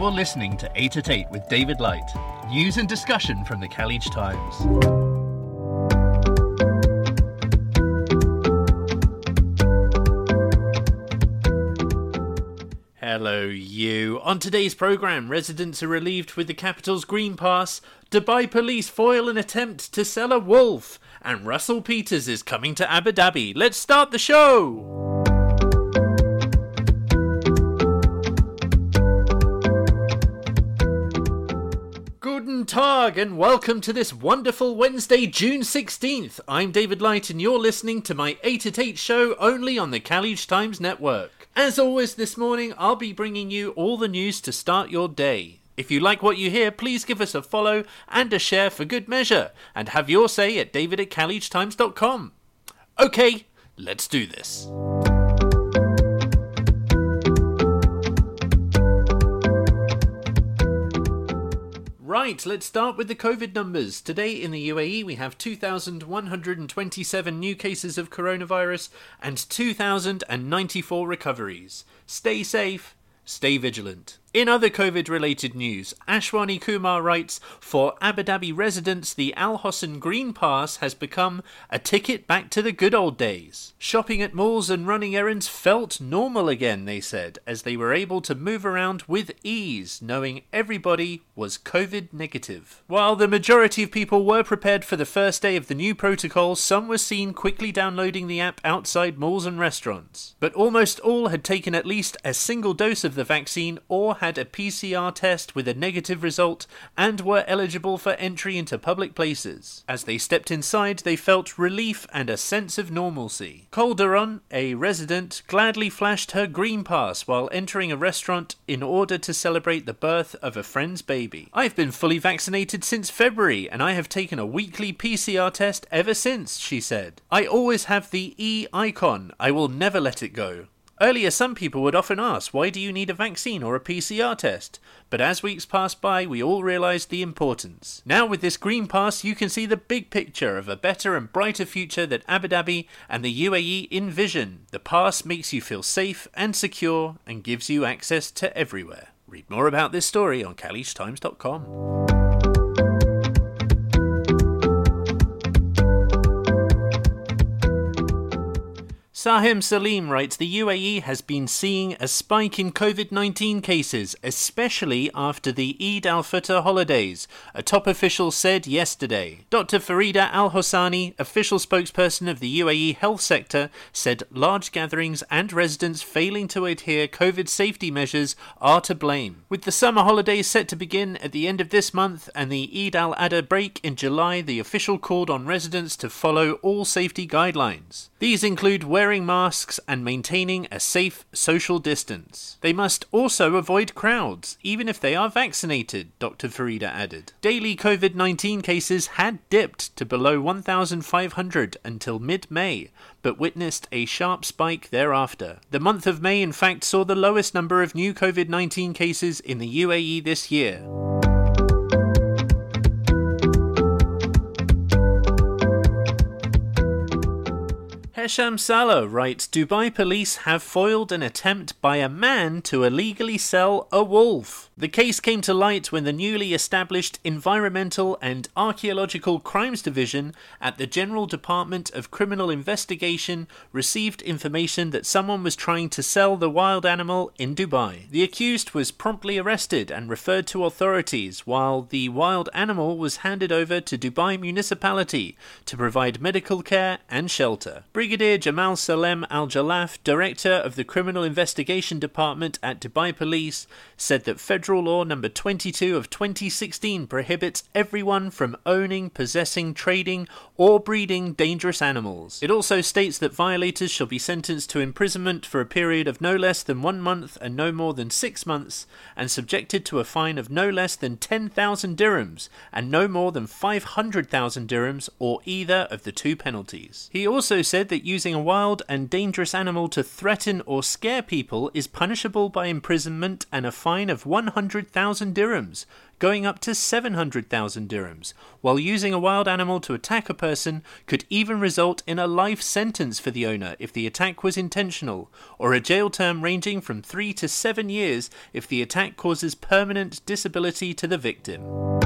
You're listening to 8 at 8 with David Light. News and discussion from the Khaleej Times. Hello, you. On today's programme, residents are relieved with the capital's Green Pass, Dubai police foil an attempt to sell a wolf, and Russell Peters is coming to Abu Dhabi. Let's start the show! Tag and welcome to this wonderful Wednesday, June 16th. I'm David Light and you're listening to my 8 at 8 show only on the Khaleej Times Network. As always this morning, I'll be bringing you all the news to start your day. If you like what you hear, please give us a follow and a share for good measure, and have your say at david at. Okay, let's do this. Right, let's start with the COVID numbers. Today in the UAE, we have 2,127 new cases of coronavirus and 2,094 recoveries. Stay safe, stay vigilant. In other COVID related news, Ashwani Kumar writes For Abu Dhabi residents, the Al Hosn Green Pass has become a ticket back to the good old days. Shopping at malls and running errands felt normal again, they said, as they were able to move around with ease, knowing everybody was COVID negative. While the majority of people were prepared for the first day of the new protocol, some were seen quickly downloading the app outside malls and restaurants. But almost all had taken at least a single dose of the vaccine or had a PCR test with a negative result and were eligible for entry into public places. As they stepped inside, they felt relief and a sense of normalcy. Calderon, a resident, gladly flashed her green pass while entering a restaurant in order to celebrate the birth of a friend's baby. I've been fully vaccinated since February and I have taken a weekly PCR test ever since, she said. I always have the E icon. I will never let it go. Earlier, some people would often ask, why do you need a vaccine or a PCR test? But as weeks passed by, we all realised the importance. Now, with this Green Pass, you can see the big picture of a better and brighter future that Abu Dhabi and the UAE envision. The pass makes you feel safe and secure and gives you access to everywhere. Read more about this story on KhaleejTimes.com. Sahim Salim writes The UAE has been seeing a spike in COVID 19 cases, especially after the Eid al Fitr holidays, a top official said yesterday. Dr. Farida Al Hossani, official spokesperson of the UAE health sector, said large gatherings and residents failing to adhere COVID safety measures are to blame. With the summer holidays set to begin at the end of this month and the Eid al Adha break in July, the official called on residents to follow all safety guidelines. These include wearing wearing masks and maintaining a safe social distance. They must also avoid crowds, even if they are vaccinated, Dr. Farida added. Daily COVID 19 cases had dipped to below 1,500 until mid May, but witnessed a sharp spike thereafter. The month of May, in fact, saw the lowest number of new COVID 19 cases in the UAE this year. Hesham Salah writes Dubai police have foiled an attempt by a man to illegally sell a wolf. The case came to light when the newly established Environmental and Archaeological Crimes Division at the General Department of Criminal Investigation received information that someone was trying to sell the wild animal in Dubai. The accused was promptly arrested and referred to authorities, while the wild animal was handed over to Dubai municipality to provide medical care and shelter. Brigadier Jamal Salem Al Jalaf, director of the Criminal Investigation Department at Dubai Police, said that federal Federal Law Number 22 of 2016 prohibits everyone from owning, possessing, trading, or breeding dangerous animals. It also states that violators shall be sentenced to imprisonment for a period of no less than one month and no more than six months, and subjected to a fine of no less than 10,000 dirhams and no more than 500,000 dirhams, or either of the two penalties. He also said that using a wild and dangerous animal to threaten or scare people is punishable by imprisonment and a fine of 100,000 dirhams, going up to 700,000 dirhams, while using a wild animal to attack a person could even result in a life sentence for the owner if the attack was intentional, or a jail term ranging from 3 to 7 years if the attack causes permanent disability to the victim.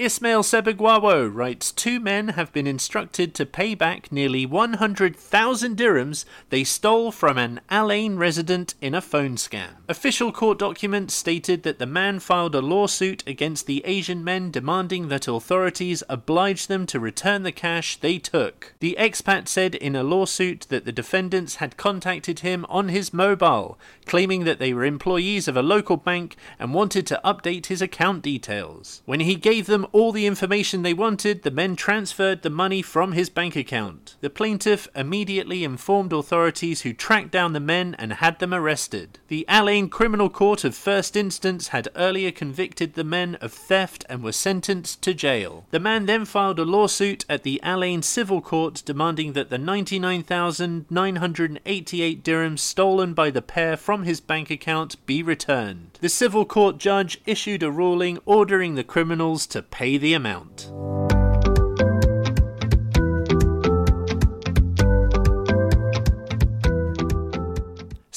Ismail Sebugwaawo writes Two men have been instructed to pay back nearly 100,000 dirhams they stole from an Al Ain resident in a phone scam. Official court documents stated that the man filed a lawsuit against the Asian men demanding that authorities oblige them to return the cash they took. The expat said in a lawsuit that the defendants had contacted him on his mobile, claiming that they were employees of a local bank and wanted to update his account details. When he gave them all the information they wanted, the men transferred the money from his bank account. The plaintiff immediately informed authorities who tracked down the men and had them arrested. The Al Ain Criminal Court of First Instance had earlier convicted the men of theft and were sentenced to jail. The man then filed a lawsuit at the Al Ain Civil Court demanding that the 99,988 dirhams stolen by the pair from his bank account be returned. The civil court judge issued a ruling ordering the criminals to pay the amount.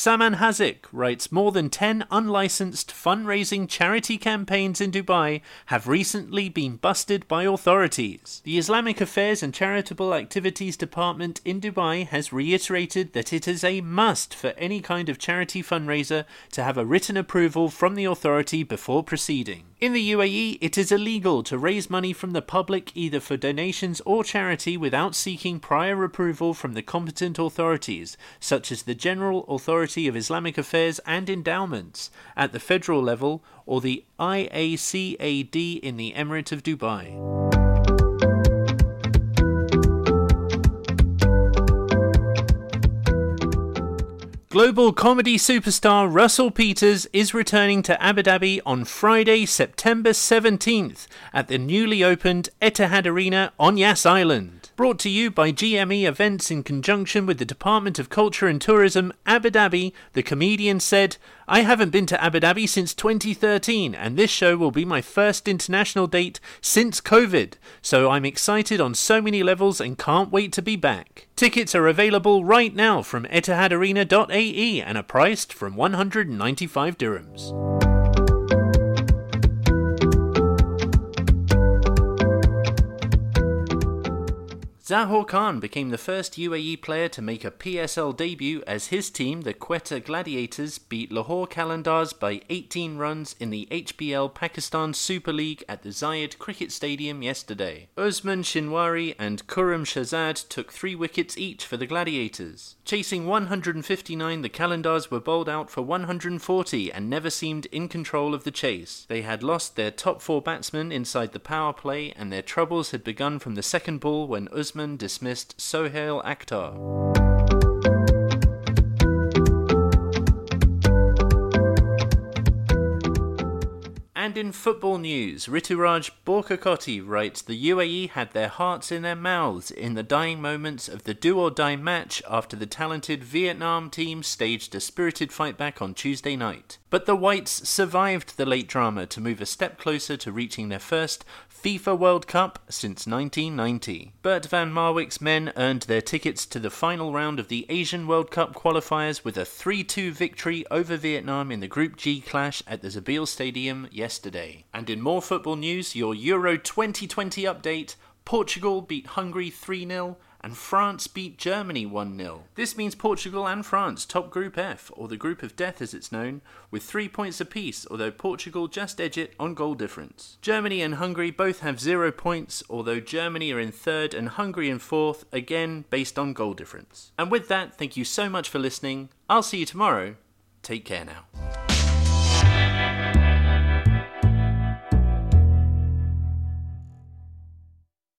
Saman Haziq writes More than 10 unlicensed fundraising charity campaigns in Dubai have recently been busted by authorities. The Islamic Affairs and Charitable Activities Department in Dubai has reiterated that it is a must for any kind of charity fundraiser to have a written approval from the authority before proceeding. In the UAE, it is illegal to raise money from the public either for donations or charity without seeking prior approval from the competent authorities, such as the General Authority of Islamic Affairs and Endowments at the federal level or the IACAD in the Emirate of Dubai. Global comedy superstar Russell Peters is returning to Abu Dhabi on Friday, September 17th at the newly opened Etihad Arena on Yas Island. Brought to you by GME Events in conjunction with the Department of Culture and Tourism, Abu Dhabi, the comedian said, I haven't been to Abu Dhabi since 2013, and this show will be my first international date since COVID, so I'm excited on so many levels and can't wait to be back. Tickets are available right now from etihadarena.ae and are priced from 195 dirhams. Zahoor Khan became the first UAE player to make a PSL debut as his team, the Quetta Gladiators, beat Lahore Qalandars by 18 runs in the HBL Pakistan Super League at the Zayed Cricket Stadium yesterday. Usman Shinwari and Khurram Shahzad took three wickets each for the Gladiators. Chasing 159, the Qalandars were bowled out for 140 and never seemed in control of the chase. They had lost their top four batsmen inside the power play, and their troubles had begun from the second ball when Usman dismissed Sohail Akhtar. And in football news, Rituraj Borkakoti writes the UAE had their hearts in their mouths in the dying moments of the do or die match after the talented Vietnam team staged a spirited fight back on Tuesday night. But the Whites survived the late drama to move a step closer to reaching their first FIFA World Cup since 1990. Bert van Marwijk's men earned their tickets to the final round of the Asian World Cup qualifiers with a 3 2 victory over Vietnam in the Group G clash at the Zabeel Stadium yesterday. And in more football news, your Euro 2020 update Portugal beat Hungary 3 0 and France beat Germany 1 0. This means Portugal and France top Group F, or the Group of Death as it's known, with three points apiece, although Portugal just edge it on goal difference. Germany and Hungary both have zero points, although Germany are in third and Hungary in fourth, again based on goal difference. And with that, thank you so much for listening. I'll see you tomorrow. Take care now.